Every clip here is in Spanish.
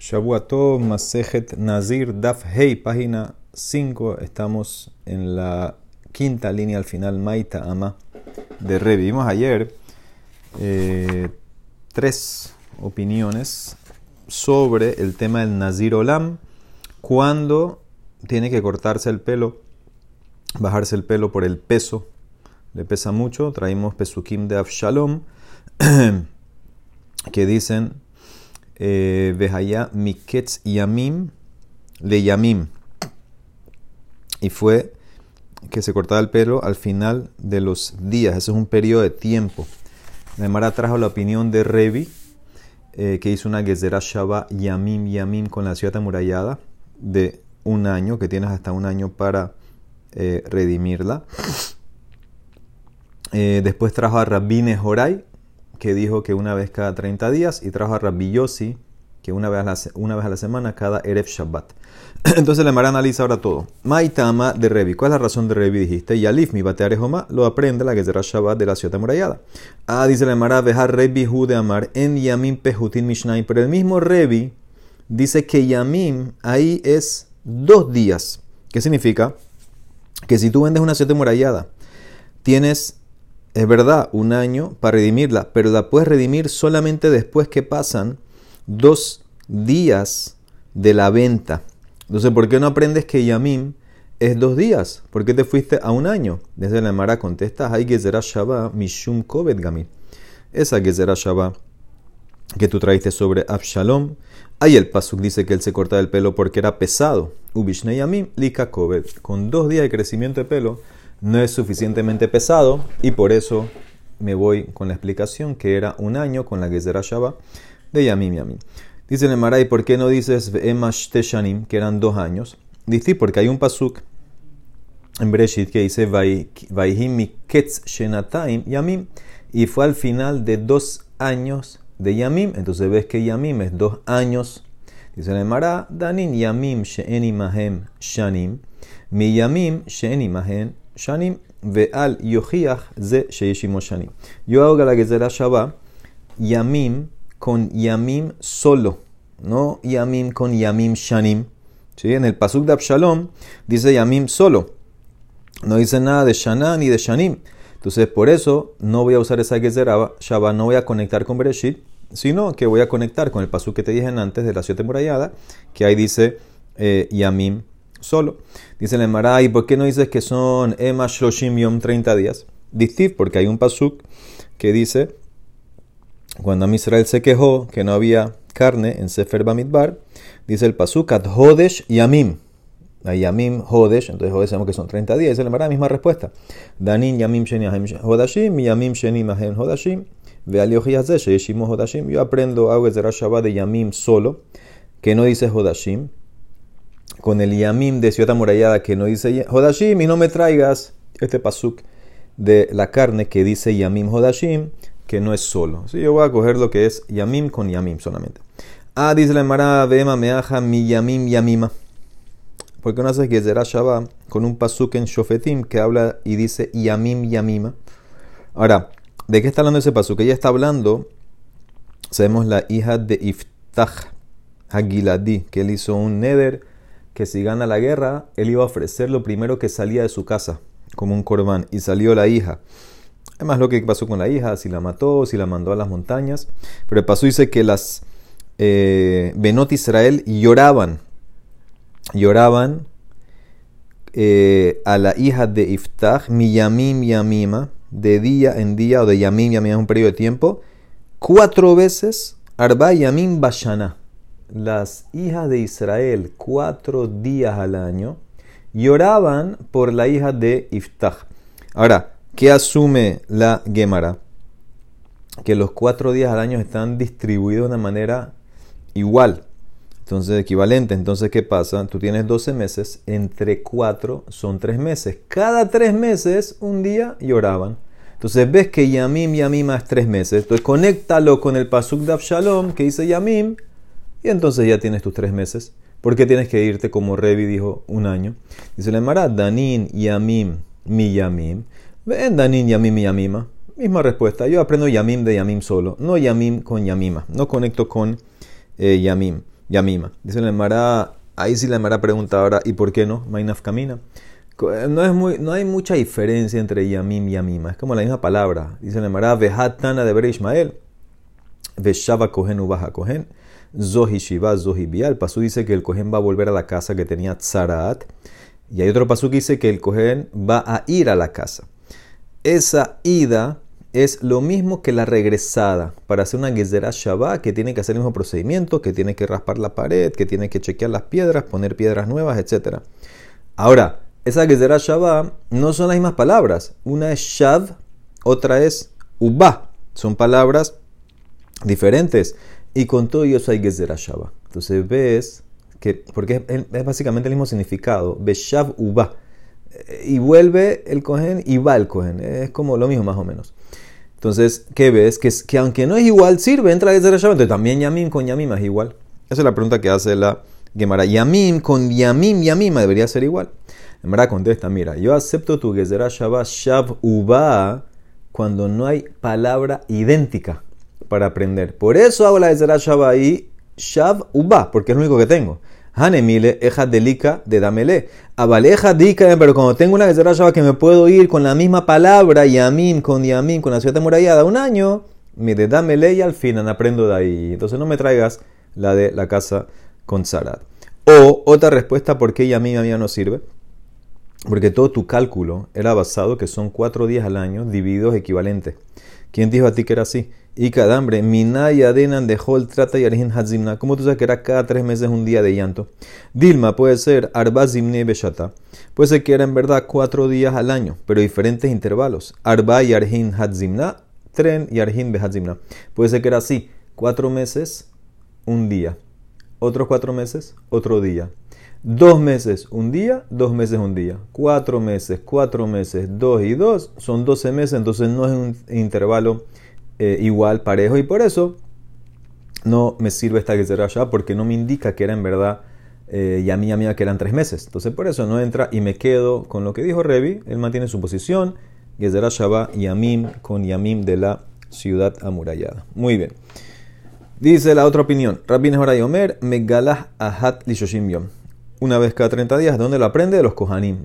Shabuato Masejet Nazir Daf Hei, página 5. Estamos en la quinta línea al final, Maita Ama de Revi. Vimos ayer eh, tres opiniones sobre el tema del Nazir Olam, cuando tiene que cortarse el pelo, bajarse el pelo por el peso, le pesa mucho. Traímos Pesukim de Avshalom, que dicen eh, Vehaya Miketz Yamim Le Yamim. Y fue que se cortaba el pelo al final de los días. Ese es un periodo de tiempo. Nemara trajo la opinión de Revi, eh, que hizo una Gezerah Shaba Yamim Yamim con la ciudad amurallada de un año, que tienes hasta un año para eh, redimirla. después trajo a Rabine Horai, que dijo que una vez cada 30 días, y trajo a Rabbi Yossi, que una vez, a la, una vez a la semana, cada Erev Shabbat. Entonces le Mara analiza ahora todo. Maitama de Revi. ¿Cuál es la razón de Revi? Dijiste, Yalif, mi batearejoma, lo aprende la que Shabbat de la ciudad amurallada. Ah, dice la Mara, dejar Revi Hu de Amar en Yamim Pehutin Mishnai. Pero el mismo Revi dice que Yamim ahí es dos días. ¿Qué significa? Que si tú vendes una ciudad amurallada, tienes es verdad, un año para redimirla, pero la puedes redimir solamente después que pasan dos días de la venta. Entonces, ¿por qué no aprendes que Yamim es dos días? ¿Por qué te fuiste a un año? Desde la Mara contesta, hay Gezerah Shabbat Mishum Kovet Gamil. Esa Gezerah Shabbat que tú traiste sobre Abshalom. Ahí el Pasuk dice que él se corta el pelo porque era pesado. Ubishne Yamim Lika Kovet. Con dos días de crecimiento de pelo no es suficientemente pesado y por eso me voy con la explicación que era un año con la Gezerah Shabbat de Yamim Yamim. Dice el Maray, ¿por qué no dices Teshanim, que eran dos años? Dice, porque hay un pasuk en Breshit que dice Vaihim Ketz Shenataim Yamim y fue al final de dos años de Yamim. Entonces ves que Yamim es dos años. Dice el Mará, Danin Yamim She'enimahem Shanim, Mi Yamim She'enimahem Shanim Ve'al Yochiach Ze Sheishimo Shanim. Yo hago la Gezerah Shabbat Yamim con Yamim solo, no Yamim con Yamim Shanim. ¿Sí? En el Pasuk de Abshalom dice Yamim solo, no dice nada de Shana ni de Shanim. Entonces, por eso no voy a usar esa Gezerah Shabbat, no voy a conectar con Bereshit, sino que voy a conectar con el Pasuk que te dije antes de la ciudad murallada, que ahí dice eh, Yamim solo. Dice el Emara, ¿y por qué no dices que son Ema Shloshim Yom 30 días? Distiv, porque hay un pasuk que dice, cuando Israel se quejó que no había carne en Sefer Bamidbar, dice el pasuk, Ad Hodesh Yamim. A Yamim Hodesh, entonces Hodesh que son 30 días, dice el Emara, misma respuesta. Danin Yamim Sheni Hodashim, Yamim Sheni Yeshimo Hodashim. Yo aprendo algo de Shabbat de Yamim solo, que no dice Hodashim, con el Yamim de Ciudad Amurallada que no dice Hodashim y no me traigas este pasuk de la carne que dice Yamim Hodashim, que no es solo. Sí, yo voy a coger lo que es Yamim con Yamim solamente. Ah, dice la Emara, Vema Meaja mi Yamim Yamima. Porque no haces que será Shabbat con un pasuk en Shofetim que habla y dice Yamim Yamima. Ahora, ¿de qué está hablando ese pasuk? Ella está hablando, sabemos la hija de Iftach Hagiladi, que él hizo un neder que si gana la guerra, él iba a ofrecer lo primero que salía de su casa, como un corbán, y salió la hija. Además, lo que pasó con la hija, si la mató, si la mandó a las montañas. Pero el paso dice que las eh, Benot Israel lloraban, lloraban eh, a la hija de Iftach, mi Yamim Yamima, de día en día, o de Yamim Yamima, un periodo de tiempo, cuatro veces, Arba Yamim Bashana las hijas de Israel cuatro días al año lloraban por la hija de Iftach. Ahora, ¿qué asume la Gemara? Que los cuatro días al año están distribuidos de una manera igual. Entonces, equivalente. Entonces, ¿qué pasa? Tú tienes 12 meses, entre cuatro son tres meses. Cada tres meses, un día lloraban. Entonces, ves que Yamim, Yamim es tres meses. Entonces, conéctalo con el Pasuk de Abshalom, que dice Yamim, y entonces ya tienes tus tres meses. ¿Por qué tienes que irte como Revi dijo un año? Dice la Mara, Danin Yamim mi Yamim. Ven Danin Yamim mi Yamima. Misma respuesta. Yo aprendo Yamim de Yamim solo. No Yamim con Yamima. No conecto con eh, Yamim. Yamima. Dice la Emara, ahí sí la Emara pregunta ahora, ¿y por qué no? Mainaf camina. No, es muy, no hay mucha diferencia entre Yamim y Yamima, es como la misma palabra. Dice la Emara, Vehatana de Ber Ismael, Veshava Kohen Ubaha Kohen, Zohi Shiva, Zohi El pasú dice que el Kohen va a volver a la casa que tenía Tzarat. Y hay otro pasú que dice que el Kohen va a ir a la casa. Esa ida es lo mismo que la regresada. Para hacer una Gezerah Shabbat, que tiene que hacer el mismo procedimiento, que tiene que raspar la pared, que tiene que chequear las piedras, poner piedras nuevas, etc. Ahora, esa Gezerah Shabbat no son las mismas palabras. Una es Shad, otra es Uba. Son palabras diferentes. Y con todo eso hay Gezerah Shabbat. Entonces ves que, porque es, básicamente el mismo significado. Beshav Uba. Y vuelve el cohen y va el cohen. Es como lo mismo más o menos. Entonces, ¿qué ves? Que, que aunque no es igual, sirve, entra Gezerah Shabbat. Entonces también Yamim con Yamim es igual. Esa es la pregunta que hace la Gemara. Yamim con Yamim Yamima debería ser igual. Gemara contesta, mira, yo acepto tu Gezerah Shabbat Shav Uba cuando no hay palabra idéntica para aprender. Por eso hago la Ezra Shaba ahí, Shav Uba, porque es lo único que tengo. Hanemile, eja delika de damele. Abaleja dika, pero cuando tengo una Ezra Shaba que me puedo ir con la misma palabra, Yamim con Yamim, con la ciudad murallada, un año, mire, damele y al final aprendo de ahí. Entonces no me traigas la de la casa con Sarat. O otra respuesta, ¿por qué Yamim a mí no sirve? Porque todo tu cálculo era basado que son cuatro días al año divididos equivalentes. ¿Quién dijo a ti que era así? Y cadambre, minaya denan de hol trata y arjin hazimna. ¿Cómo tú sabes que era cada tres meses un día de llanto? Dilma puede ser arba zimne beshata. Puede ser que era en verdad cuatro días al año, pero diferentes intervalos. Arba y arjin hazimna, tren y arjin behazimna. Puede ser que era así, cuatro meses, un día. Otros cuatro meses, otro día. Dos meses, un día, dos meses, un día. Cuatro meses, cuatro meses, dos y dos, son doce meses, entonces no es un intervalo eh, igual, parejo, y por eso no me sirve esta Gezerah ya porque no me indica que era en verdad eh, Yamí mía que eran tres meses. Entonces por eso no entra y me quedo con lo que dijo Revi. Él mantiene su posición. Gezerah Shabbat Yamim con Yamim de la ciudad amurallada. Muy bien. Dice la otra opinión. Rabbi Nehoray Omer, Megalah Ahat Lishoshim una vez cada 30 días. ¿De dónde lo aprende? De los kohanim.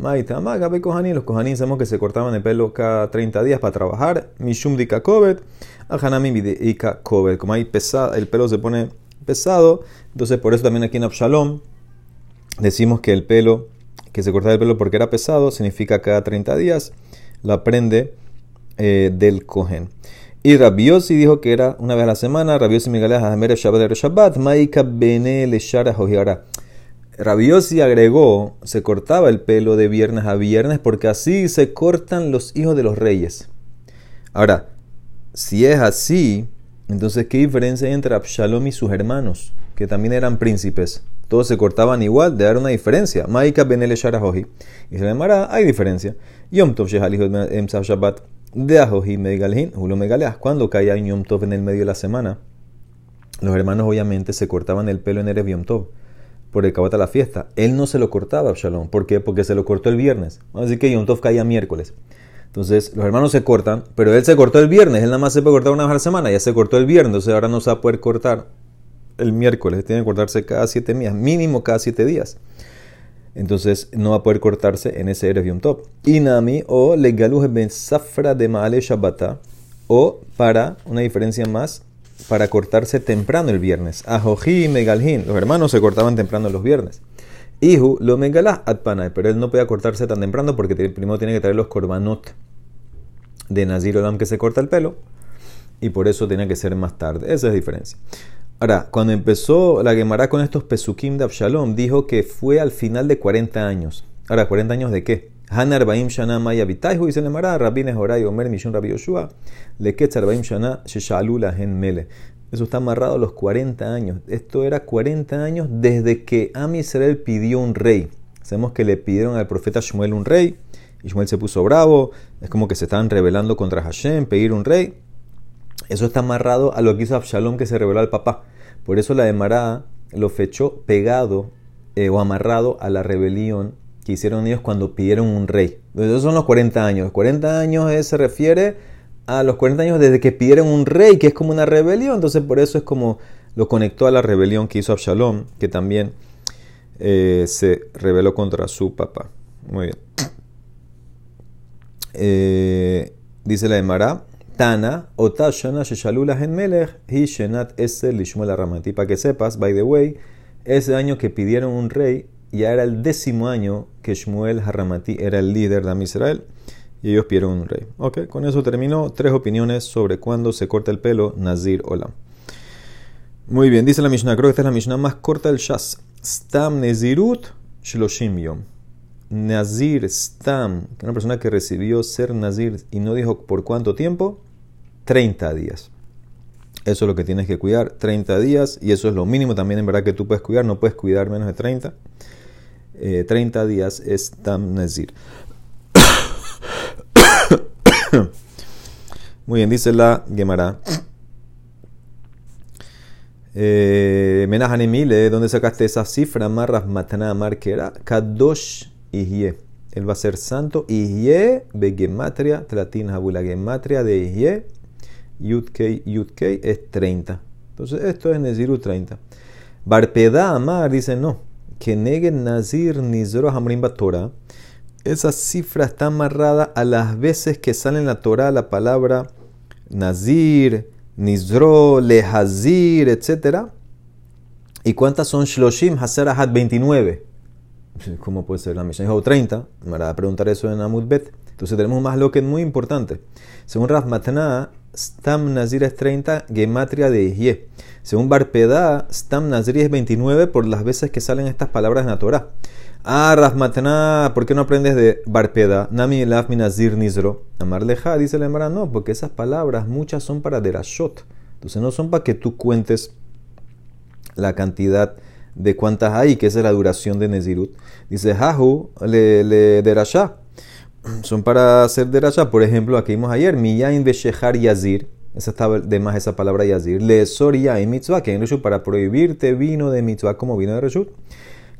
Kohanim. Los kohanim sabemos que se cortaban el pelo cada 30 días para trabajar. Mishum dika kovet. Ahanami ika kovet. Como hay pesado, el pelo se pone pesado. Entonces, por eso también aquí en Absalom decimos que el pelo, que se cortaba el pelo porque era pesado, significa cada 30 días. Lo aprende eh, del kohen. Y Rabiosi dijo que era una vez a la semana. Rabiosi Migaleh Shabbat Shabbat. Maika bene le shara Rabiosi agregó, se cortaba el pelo de viernes a viernes porque así se cortan los hijos de los reyes. Ahora, si es así, entonces ¿qué diferencia hay entre Absalom y sus hermanos, que también eran príncipes? Todos se cortaban igual, de dar una diferencia. Maika benele sharahohi. Y se llamará, hay diferencia. Yom Tov em Shabbat de Ahohi Megalhin, Hulo Megaleah. Cuando caía Yom Tov en el medio de la semana, los hermanos obviamente se cortaban el pelo en Erev Yom Tov por el cabata la fiesta. Él no se lo cortaba, Absalom. ¿Por qué? Porque se lo cortó el viernes. Vamos a decir que Yom Tov caía miércoles. Entonces, los hermanos se cortan, pero él se cortó el viernes. Él nada más se puede cortar una vez a la semana. Ya se cortó el viernes, entonces ahora no se va a poder cortar el miércoles. Tiene que cortarse cada siete días, mínimo cada siete días. Entonces, no va a poder cortarse en ese Erev Yom Tov. Inami o legaluje ben safra de maale shabbata. O para una diferencia más, para cortarse temprano el viernes. Ajoji y Megalhin, los hermanos se cortaban temprano los viernes. Ihu lo megalá atpanay, pero él no podía cortarse tan temprano porque primero tiene que traer los korbanot de Nazir Olam que se corta el pelo y por eso tenía que ser más tarde. Esa es la diferencia. Ahora, cuando empezó la Gemara con estos pesukim de Absalom, dijo que fue al final de 40 años. Ahora, ¿40 años de qué? Hanar Baim Shana Maya Vitaihu, dice Mara, Rabine Horay Omer Mishun Rabbi Yoshua, Leketzar Baim Shana Sheshalula Gen Mele. Eso está amarrado a los 40 años. Esto era 40 años desde que Am Israel pidió un rey. Sabemos que le pidieron al profeta Shmuel un rey, y Shmuel se puso bravo, es como que se estaban rebelando contra Hashem, pedir un rey. Eso está amarrado a lo que hizo Absalom que se rebeló al papá. Por eso la de Mará lo fechó pegado eh, o amarrado a la rebelión que hicieron ellos cuando pidieron un rey. Esos son los 40 años. 40 años se refiere a los 40 años desde que pidieron un rey, que es como una rebelión. Entonces, por eso es como lo conectó a la rebelión que hizo Absalom, que también eh, se rebeló contra su papá. Muy bien. Eh, dice la Emara, Tana, Otashana, Sheshalula, Melech, y Shenat Esel, Lishmuel Ramati. Para que sepas, by the way, ese año que pidieron un rey, ya era el décimo año que Shmuel Haramati era el líder de Israel y ellos pidieron un rey. Ok, con eso termino. Tres opiniones sobre cuándo se corta el pelo, Nazir Olam. Muy bien, dice la Mishnah, creo que esta es la Mishnah más corta del Shas. Stam Nezirut Shloshim Yom. Nazir Stam, una persona que recibió ser Nazir y no dijo por cuánto tiempo, 30 días. Eso es lo que tienes que cuidar, 30 días, y eso es lo mínimo también en verdad que tú puedes cuidar, no puedes cuidar menos de 30. 30 eh, días es Stam Nazir. Muy bien, dice la Gemara. Eh, Menahanemile, ¿dónde sacaste esa cifra? Marras Matana Marquera, Kadosh Ihye. Él va a ser santo. Ihye, Begematria, Tlatin Habula Gematria de Ihye, Yudkei, Yudkei es 30. Entonces, esto es Neziru 30. Barpeda Amar dice no. Que negue Nazir Nizro Hamrim Torah. Esa cifra está amarrada a las veces que sale en la Torah la palabra Nazir, Nizro, Lehazir, etc. ¿Y cuántas son Shloshim, Haserahat 29? ¿Cómo puede ser? La misión dijo 30. Me a preguntar eso en Amud Bet. Entonces tenemos un más lo que es muy importante. Según Rav Stam Nazir es 30, Gematria de Ihye. Según Barpeda, Stam Nazir es 29 por las veces que salen estas palabras en la Torah. Ah, Rahmatana, ¿por qué no aprendes de Barpeda? Nami elaf minazir nizro. Amarleja, dice la Emara, no, porque esas palabras, muchas son para derashot. Entonces no son para que tú cuentes la cantidad de cuántas hay, que esa es la duración de Nezirut. Dice, Jahu, le, le derashá. Son para hacer derashá. Por ejemplo, aquí vimos ayer, Miyain Beshehar Yazir. Esa estaba de más esa palabra Yazir. Le Soria y Mitzvah, que hay para prohibirte vino de Mitzvah como vino de Reshut.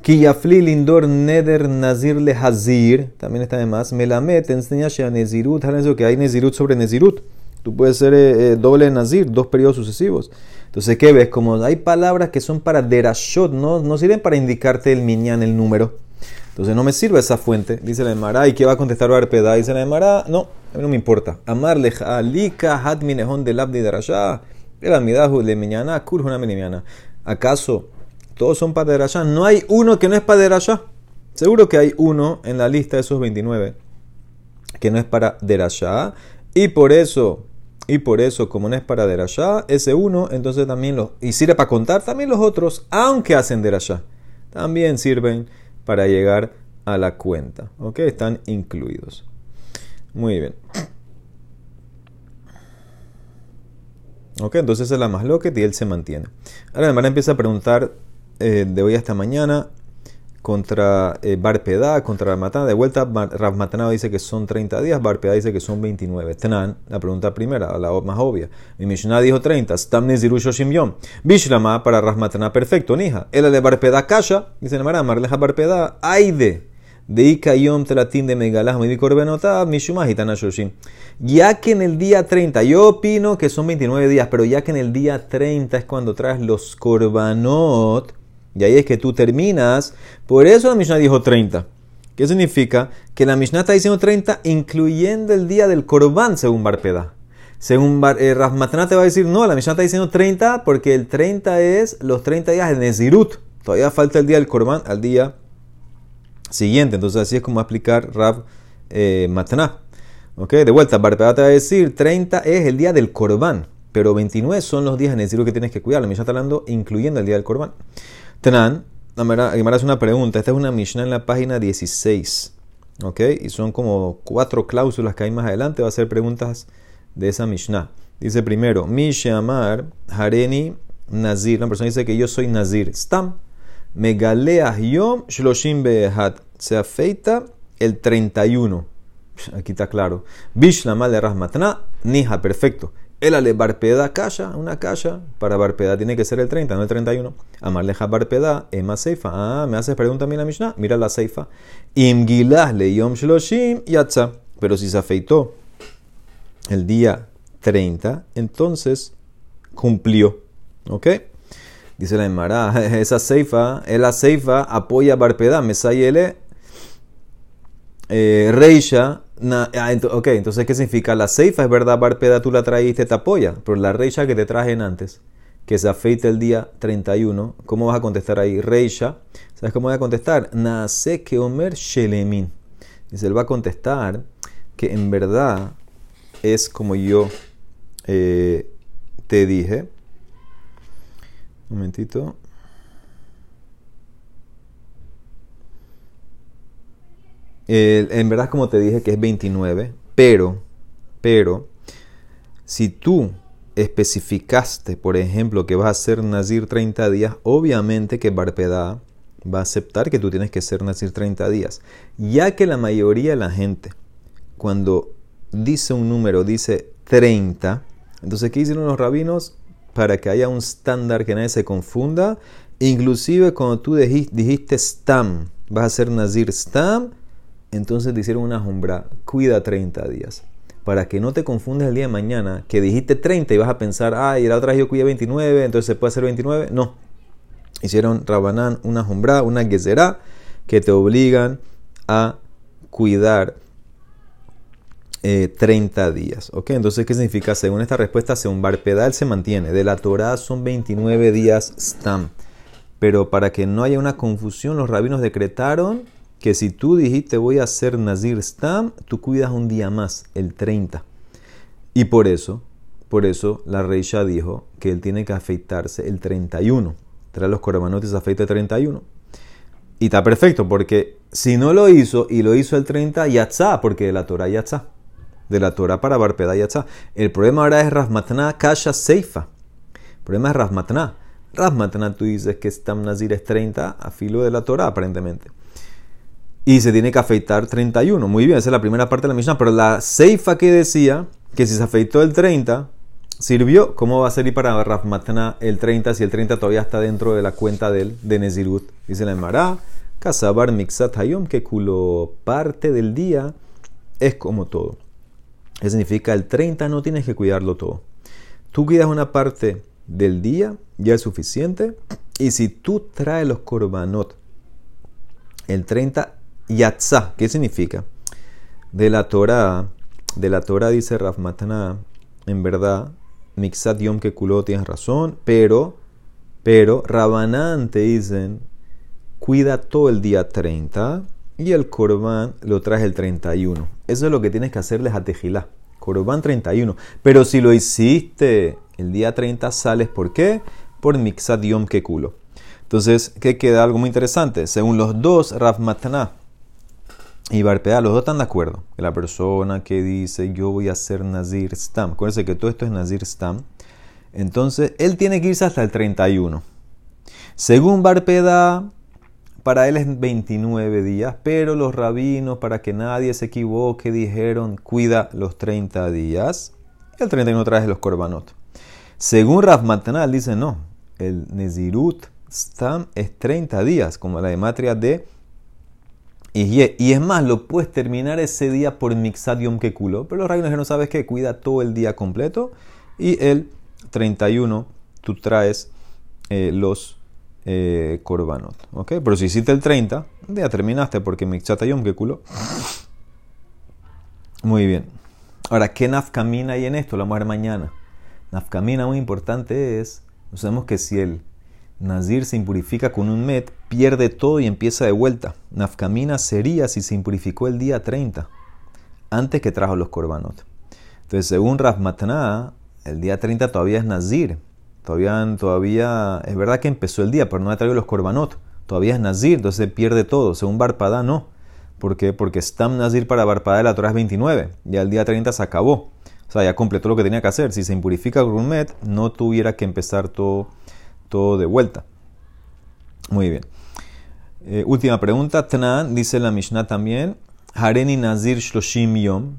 Kiyafli lindor neder nazir le hazir. También está de más. Melamed te enseña a nezirut. que hay nezirut sobre nezirut. Tú puedes ser eh, eh, doble nazir, dos periodos sucesivos. Entonces, ¿qué ves? Como hay palabras que son para derashot, no, no sirven para indicarte el minyan, el número. Entonces, no me sirve esa fuente. Dice la Emara. ¿Y qué va a contestar Barpeda? Dice la Emara. No, a mí no me importa. Amarle alika had minehon de labdi darashah. El amidahu de miñana, kurhuna minimiana. ¿Acaso todos son para Derashá. No hay uno que no es para Derashá. Seguro que hay uno en la lista de esos 29 que no es para Derashá. Y por eso, y por eso, como no es para Derashá, ese uno, entonces también lo. Y sirve para contar también los otros, aunque hacen Derashá. También sirven para llegar a la cuenta. ¿Ok? Están incluidos. Muy bien. Ok, entonces es la más loca y él se mantiene. Ahora, además empieza a preguntar eh, de hoy hasta mañana contra eh, Barpedá, contra Ramatana. De vuelta, Rav dice que son 30 días, Barpedá dice que son 29. Tenan, la pregunta primera, la más obvia. Mi Mishnah dijo 30. Stam Neziru Shoshim. Bishlama para Rav perfecto, nija. El de Barpedá Kasha, dice Nemara, Marleja Barpedá, Aide. De Ika Yom Telatin de Megalah, Mishumah Hitana Shoshim. Ya que en el día 30, yo opino que son 29 días, pero ya que en el día 30 es cuando traes los Korbanot y ahí es que tú terminas. Por eso la Mishnah dijo 30. ¿Qué significa? Que la Mishnah está diciendo 30 incluyendo el día del Korban, según Barpeda. Según Bar, eh, te va a decir, no, la Mishnah está diciendo 30 porque el 30 es los 30 días de Nezirut. Todavía falta el día del Korban al día siguiente. Entonces así es como va a explicar Rav eh, ¿Ok? De vuelta, Barpeda te va a decir 30 es el día del Korban. Pero 29 son los días de Nezirut que tienes que cuidar. La Mishnah está hablando incluyendo el día del Korban. Tenan, me hace una pregunta. Esta es una Mishnah en la página 16. ¿Ok? Y son como cuatro cláusulas que hay más adelante. Va a ser preguntas de esa Mishnah. Dice primero, Amar Hareni Nazir. La persona dice que yo soy Nazir. Stam. Megaleah Yom Shloshim Behat. Se afeita el 31. Aquí está claro. Bishlamal de Rahmatna. Nija, perfecto. El ale barpeda calla, una calla, para barpeda tiene que ser el 30, no el 31. Amarleja barpeda, ema seifa. Ah, me haces pregunta a mí la Mishnah, mira la seifa. Imgilah le yom shloshim yatza. Pero si se afeitó el día 30, entonces cumplió. ¿Ok? Dice la Emara, esa ceifa, la ceifa apoya Barpeda, Mesayele, eh, Reisha. Ah, ok, entonces, ¿qué significa? La ceifa es verdad, Barpeda, tú la traíste, te apoya, pero la Reisha que te trajen antes, que se afeite el día 31, ¿cómo vas a contestar ahí? Reisha, ¿sabes cómo voy a contestar? Nace que Omer Shelemin. Dice, él va a contestar que en verdad es como yo eh, te dije. Un momentito. En verdad, como te dije, que es 29, pero, pero, si tú especificaste, por ejemplo, que vas a ser Nazir 30 días, obviamente que Barpedá va a aceptar que tú tienes que ser Nazir 30 días. Ya que la mayoría de la gente, cuando dice un número, dice 30, entonces, ¿qué hicieron los rabinos? Para que haya un estándar que nadie se confunda. Inclusive cuando tú dijiste stam, vas a ser nazir stam, entonces te hicieron una jumbra, cuida 30 días. Para que no te confundas el día de mañana, que dijiste 30 y vas a pensar, ay, la otra vez yo cuidé 29, entonces se puede hacer 29. No. Hicieron Rabanán una jumbra, una gezerá, que te obligan a cuidar 30 eh, días. ¿Ok? Entonces, ¿qué significa? Según esta respuesta, según Barpedal se mantiene. De la Torah son 29 días stam. Pero para que no haya una confusión, los rabinos decretaron que si tú dijiste voy a hacer Nazir Stam, tú cuidas un día más, el 30. Y por eso, por eso la reisha dijo que él tiene que afeitarse el 31. Trae los corbanotes afeite 31. Y está perfecto, porque si no lo hizo y lo hizo el 30, ya está, porque de la Torah ya está de la Torah para Barpeda y El problema ahora es Rasmatna Kasha Seifa. El problema es Rasmatna. Rasmatna tú dices que Stam Nazir es 30 a filo de la Torah aparentemente. Y se tiene que afeitar 31. Muy bien, esa es la primera parte de la Mishnah. Pero la Seifa que decía que si se afeitó el 30, sirvió. ¿Cómo va a ser para Rasmatna el 30 si el 30 todavía está dentro de la cuenta del, de Nezirut? Dice la Emara. Kasabar Mixat Hayom, que culo parte del día es como todo. Eso significa el 30 no tienes que cuidarlo todo. Tú cuidas una parte del día, ya es suficiente. Y si tú traes los korbanot, el 30 yatzah, ¿qué significa? De la Torah, de la Torah dice Rav en verdad, Mixat Yom culo tienes razón, pero, pero Rabanán te dicen, cuida todo el día 30 y el Corban lo traes el 31. Eso es lo que tienes que hacerles a Tejilá. Corban 31. Pero si lo hiciste el día 30, sales ¿por qué? Por Mixad Yom Kekulo. Entonces, ¿qué queda? Algo muy interesante. Según los dos, Rav Mataná y Barpea, los dos están de acuerdo. La persona que dice yo voy a hacer Nazir Stam, acuérdense que todo esto es Nazir Stam, entonces él tiene que irse hasta el 31. Según Barpeda, para él es 29 días, pero los rabinos, para que nadie se equivoque, dijeron, cuida los 30 días. Y el 31 trae los korbanot. Según Rav Matanal, dice no, el Nezirut Stam es 30 días, como la dematria de y, es más, lo puedes terminar ese día por Mixad Yom Kekulo. Pero los rabinos no sabes que cuida todo el día completo. Y el 31 tú traes eh, los eh. ¿Ok? Pero si hiciste el 30, ya terminaste porque Mikchatayom, que culo. Muy bien. Ahora, ¿qué nafkamina hay en esto? La mujer mañana. Nafkamina muy importante es, sabemos que si el Nazir se impurifica con un met, pierde todo y empieza de vuelta. Nafkamina sería si se impurificó el día 30, antes que trajo los Korbanot. Entonces, según Rasmatna, el día 30 todavía es Nazir. Todavía, todavía, es verdad que empezó el día, pero no ha traído los korbanot. Todavía es Nazir, entonces pierde todo. Según Barpadá, no. ¿Por qué? Porque Stam Nazir para Barpadá de la Torah es 29. Ya el día 30 se acabó. O sea, ya completó lo que tenía que hacer. Si se impurifica con met, no tuviera que empezar todo, todo de vuelta. Muy bien. Eh, última pregunta. Tnan, dice la Mishnah también. Hareni Nazir Shloshim Yom.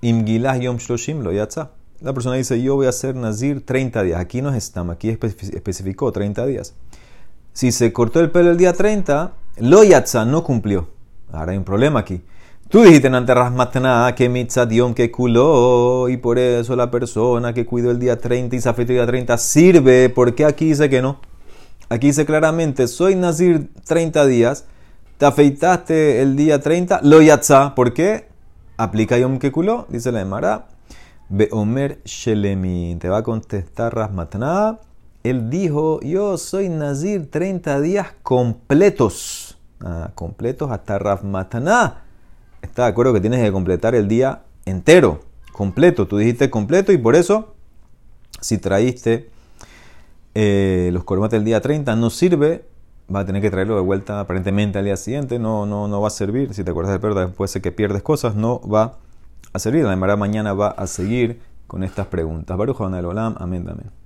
Imgilah Yom Shloshim lo yatza la persona dice, yo voy a hacer Nazir 30 días. Aquí no es Stam, aquí especificó 30 días. Si se cortó el pelo el día 30, lo yatza no cumplió. Ahora hay un problema aquí. Tú dijiste en ante Rasmatna que mitzadion que culó y por eso la persona que cuidó el día 30 y se afectó el día 30 sirve. ¿Por qué aquí dice que no? Aquí dice claramente, soy Nazir 30 días, te afeitaste el día 30, lo yatza. ¿Por qué? Aplica Yom Kekulo, dice la Emara. Beomer Shelemi, te va a contestar Rasmatná. Él dijo, yo soy Nazir 30 días completos. Ah, completos hasta Rasmatná. Está de acuerdo que tienes que completar el día entero, completo. Tú dijiste completo y por eso, si traíste eh, los corbates del día 30 no sirve, va a tener que traerlo de vuelta aparentemente al día siguiente, no, no, no va a servir. Si te acuerdas de perder después de que pierdes cosas, no va a servir. La mañana va a seguir con estas preguntas. Baruch Olam, amén, amén.